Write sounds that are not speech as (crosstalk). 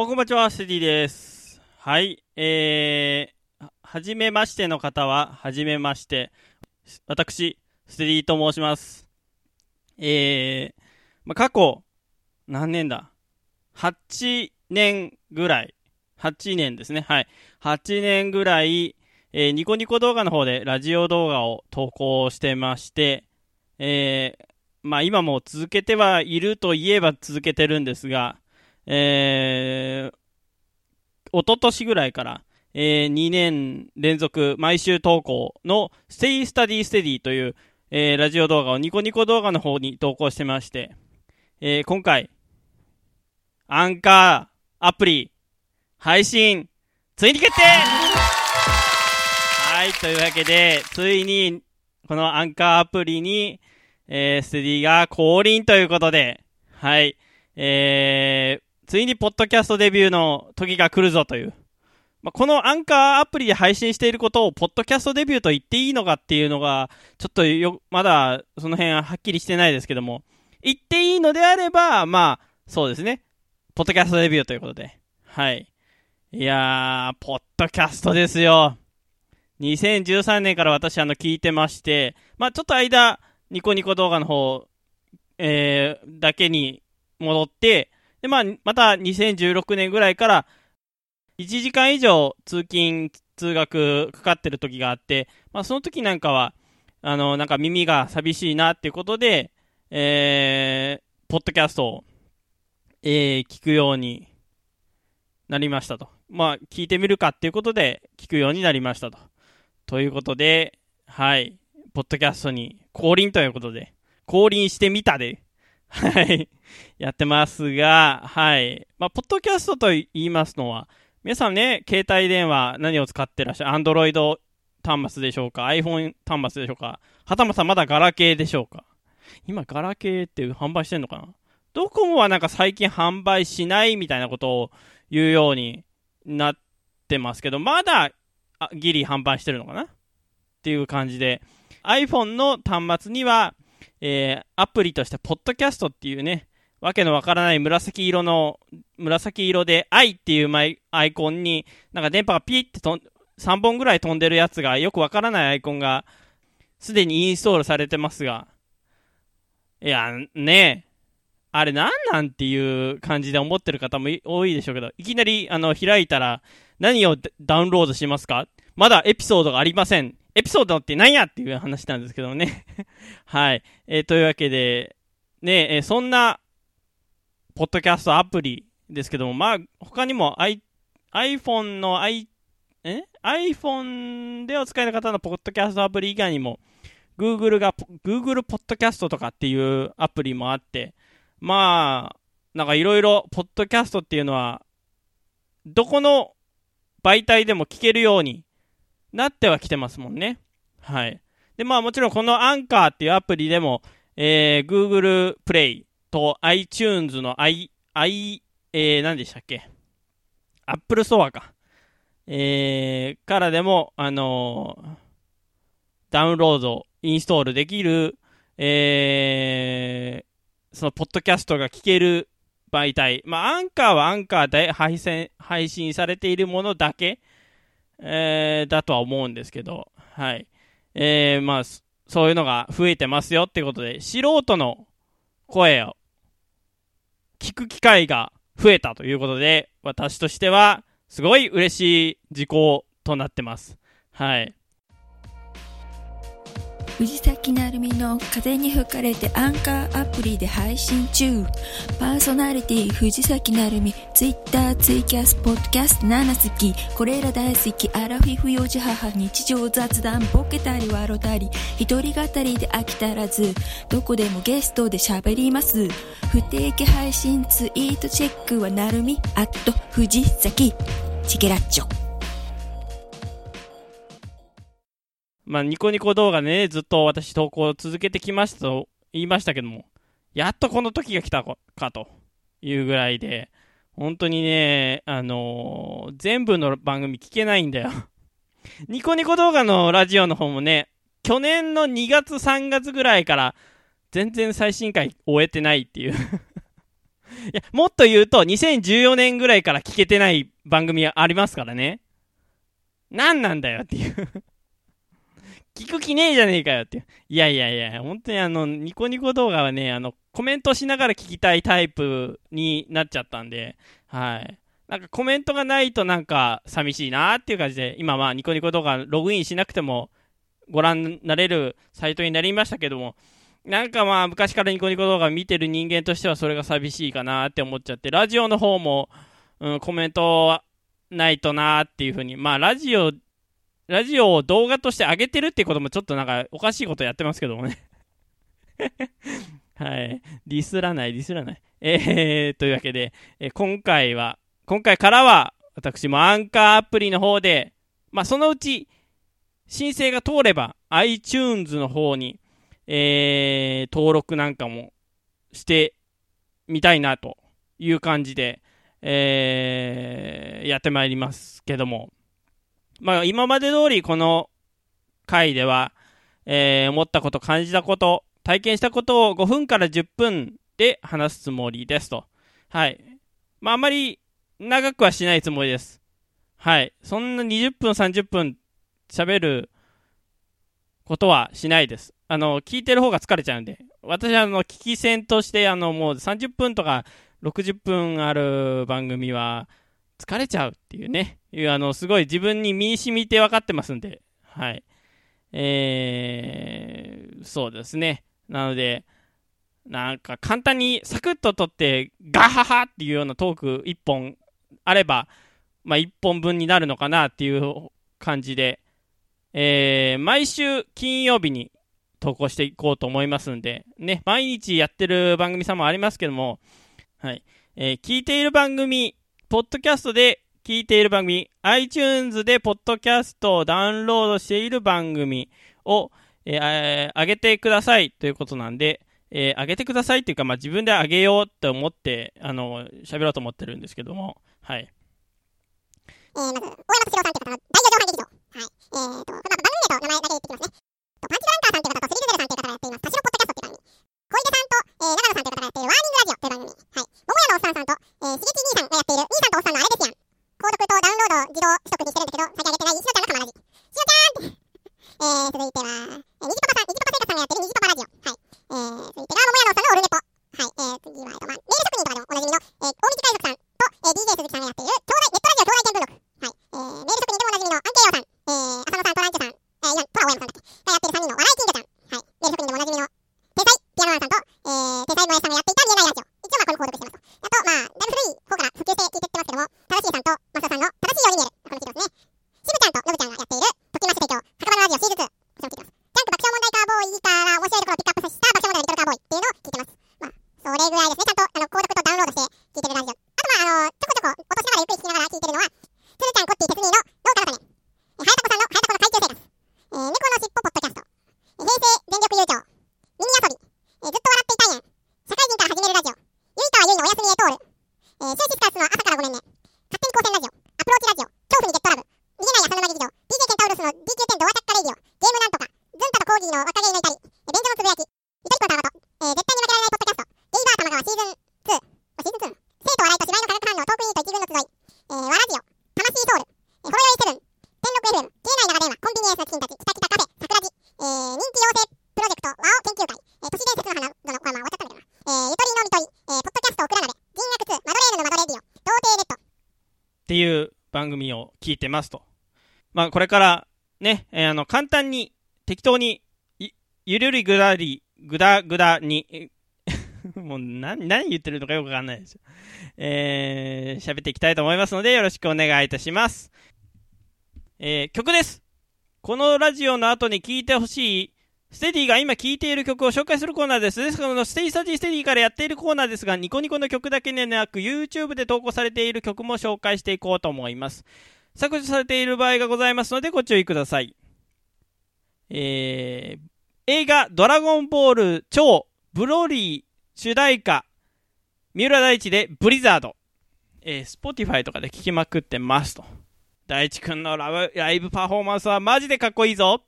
おこんばちは、ステディです。はい、えー、はじめましての方は、はじめまして。私、ステディと申します。えー、ま、過去、何年だ ?8 年ぐらい。8年ですね。はい。8年ぐらい、えー、ニコニコ動画の方でラジオ動画を投稿してまして、えー、まあ今も続けてはいるといえば続けてるんですが、えー、おととしぐらいから、えー、2年連続毎週投稿の Stay Study Steady という、えー、ラジオ動画をニコニコ動画の方に投稿してまして、えー、今回、アンカーアプリ配信ついに決定！はい、というわけで、ついにこのアンカーアプリに、えー、ステディが降臨ということで、はい、えー、ついにポッドキャストデビューの時が来るぞという。まあ、このアンカーアプリで配信していることを、ポッドキャストデビューと言っていいのかっていうのが、ちょっとよ、まだその辺ははっきりしてないですけども、言っていいのであれば、まあ、そうですね。ポッドキャストデビューということで。はい。いやー、ポッドキャストですよ。2013年から私あの聞いてまして、まあちょっと間、ニコニコ動画の方、えー、だけに戻って、で、まあ、また2016年ぐらいから、1時間以上通勤、通学かかってる時があって、まあ、その時なんかは、あの、なんか耳が寂しいなっていうことで、えー、ポッドキャストを、えー、聞くようになりましたと。まあ、聞いてみるかっていうことで、聞くようになりましたと。ということで、はい、ポッドキャストに降臨ということで、降臨してみたで、はい。やってますが、はい。まあ、ポッドキャストと言いますのは、皆さんね、携帯電話何を使ってらっしゃるアンドロイド端末でしょうか ?iPhone 端末でしょうかはたまたまだガラケーでしょうか今、ガラケーって販売してんのかな？ドコモはなんか最近販売しないみたいなことを言うようになってますけど、まだ、ギリ販売してるのかな？っていう感じで、iPhone の端末には、えー、アプリとして、ポッドキャストっていうね、わけのわからない紫色の、紫色で、愛っていうマイアイコンに、なんか電波がピーってとん、3本ぐらい飛んでるやつが、よくわからないアイコンが、すでにインストールされてますが、いや、ねえ、あれなんなんっていう感じで思ってる方も多いでしょうけど、いきなり、あの、開いたら、何をダウンロードしますか？まだエピソードがありません。エピソードって何やっていう話なんですけどね。(laughs) はい。えー、というわけで、ねえー、そんな、ポッドキャストアプリですけども、まあ、他にも I、iPhone の i、え ?iPhone でお使いの方のポッドキャストアプリ以外にも、Google が、Google ポッドキャストとかっていうアプリもあって、まあ、なんかいろいろ、ポッドキャストっていうのは、どこの媒体でも聞けるようになってはきてますもんね。はい。で、まあもちろんこのアンカーっていうアプリでも、えー、Google Play と iTunes の i、i、えー、何でしたっけ ?Apple Store か。えー、からでも、あのー、ダウンロード、インストールできる、えー、その、ポッドキャストが聞ける媒体。まあ、アンカーはアンカーで配信、配信されているものだけえー、だとは思うんですけど、はい。えー、まあ、そういうのが増えてますよってことで、素人の声を聞く機会が増えたということで、私としては、すごい嬉しい事項となってます。はい。藤崎なるみの風に吹かれてアンカーアプリで配信中。パーソナリティ藤崎なるみツイッターツイキャスポッドキャスト7好きこれら大好きアラフィフ幼児母日常雑談ボケたり笑たり。一人語りで飽きたらず。どこでもゲストで喋ります。不定期配信ツイートチェックはなるみアット藤崎。チケラッチョ。まあ、ニコニコ動画でね、ずっと私投稿を続けてきましたと言いましたけども、やっとこの時が来たかというぐらいで、本当にね、あのー、全部の番組聞けないんだよ。(laughs) ニコニコ動画のラジオの方もね、去年の2月3月ぐらいから全然最新回終えてないっていう。(laughs) いや、もっと言うと、2014年ぐらいから聞けてない番組はありますからね。何なんだよっていう。聞く気ねえじゃねえかよってい。やいやいや、本当にあの、ニコニコ動画はね、あの、コメントしながら聞きたいタイプになっちゃったんで、はい。なんかコメントがないとなんか寂しいなっていう感じで、今まあニコニコ動画ログインしなくてもご覧になれるサイトになりましたけども、なんかまあ昔からニコニコ動画見てる人間としてはそれが寂しいかなって思っちゃって、ラジオの方も、うん、コメントないとなっていうふうに、まあラジオ、ラジオを動画として上げてるってこともちょっとなんかおかしいことやってますけどもね (laughs) はい。ディスらない、ディスらない。えー、というわけで、えー、今回は、今回からは、私もアンカーアプリの方で、まあ、そのうち、申請が通れば、iTunes の方に、えー、登録なんかもしてみたいなという感じで、えー、やってまいりますけども、まあ、今まで通りこの回では、えー、思ったこと、感じたこと、体験したことを5分から10分で話すつもりですと。はい。まあ、あまり長くはしないつもりです。はい。そんな20分、30分喋ることはしないです。あの、聞いてる方が疲れちゃうんで。私は、あの、聞き戦として、あの、もう30分とか60分ある番組は疲れちゃうっていうね。いう、あの、すごい自分に身に染みて分かってますんで。はい。えー、そうですね。なので、なんか簡単にサクッと撮って、ガハハっていうようなトーク1本あれば、まあ、1本分になるのかなっていう感じで、えー、毎週金曜日に投稿していこうと思いますんで、ね、毎日やってる番組さんもありますけども、はい、えー、聞いている番組、ポッドキャストで聞いている番組、iTunes でポッドキャストをダウンロードしている番組を、えー、上げてくださいということなんで、えー、上げてくださいっていうか、まあ、自分で上げようって思って、あの、喋ろうと思ってるんですけども、はい。えー、まず、大山敏郎さんという方の大四条半劇場。はい。えーと、この番組名と名前だけ言ってきますね。パンチランカーさんという方とスリズゼルさんという方がコーギーの若気の至り。え、便所のつぶやき。ゆとりこたわと。えー、絶対に負けられないポッドキャスト。ゲイバー玉川シーズン2。シーズン 2? 生と笑いと芝居の化学反応トークインと一軍の集い。えー、わラジオ。魂ソウル。えー、ほろよいセブン。天禄 FM。消えない長電話。コンビニエンスのチキンたち。キタキタカフェ。桜地。えー、人気養成プロジェクト。ワオ研究会。えー、都市伝説の花。どの、これまあ終わっちゃったんだけどな。えー、ゆとりのみとり。えー、ポッドキャストオクラ鍋。銀学2。マドレーヌのマドレディオ。童貞レッド。っていう番組を聞いてますと。まあ、これからね、えー、あの、簡単に、適当に、ゆるりぐだり、ぐだぐだに、(laughs) もう何、何言ってるのかよくわかんないですよ。えー、喋っていきたいと思いますので、よろしくお願いいたします。えー、曲です。このラジオの後に聴いてほしい、ステディが今聴いている曲を紹介するコーナーです。ですから、ステディスタジーステディからやっているコーナーですが、ニコニコの曲だけでなく、YouTube で投稿されている曲も紹介していこうと思います。削除されている場合がございますので、ご注意ください。えー、映画、ドラゴンボール超ブロリー主題歌、三浦大知でブリザード。えー、Spotify とかで聴きまくってますと。大地くんのラライブパフォーマンスはマジでかっこいいぞ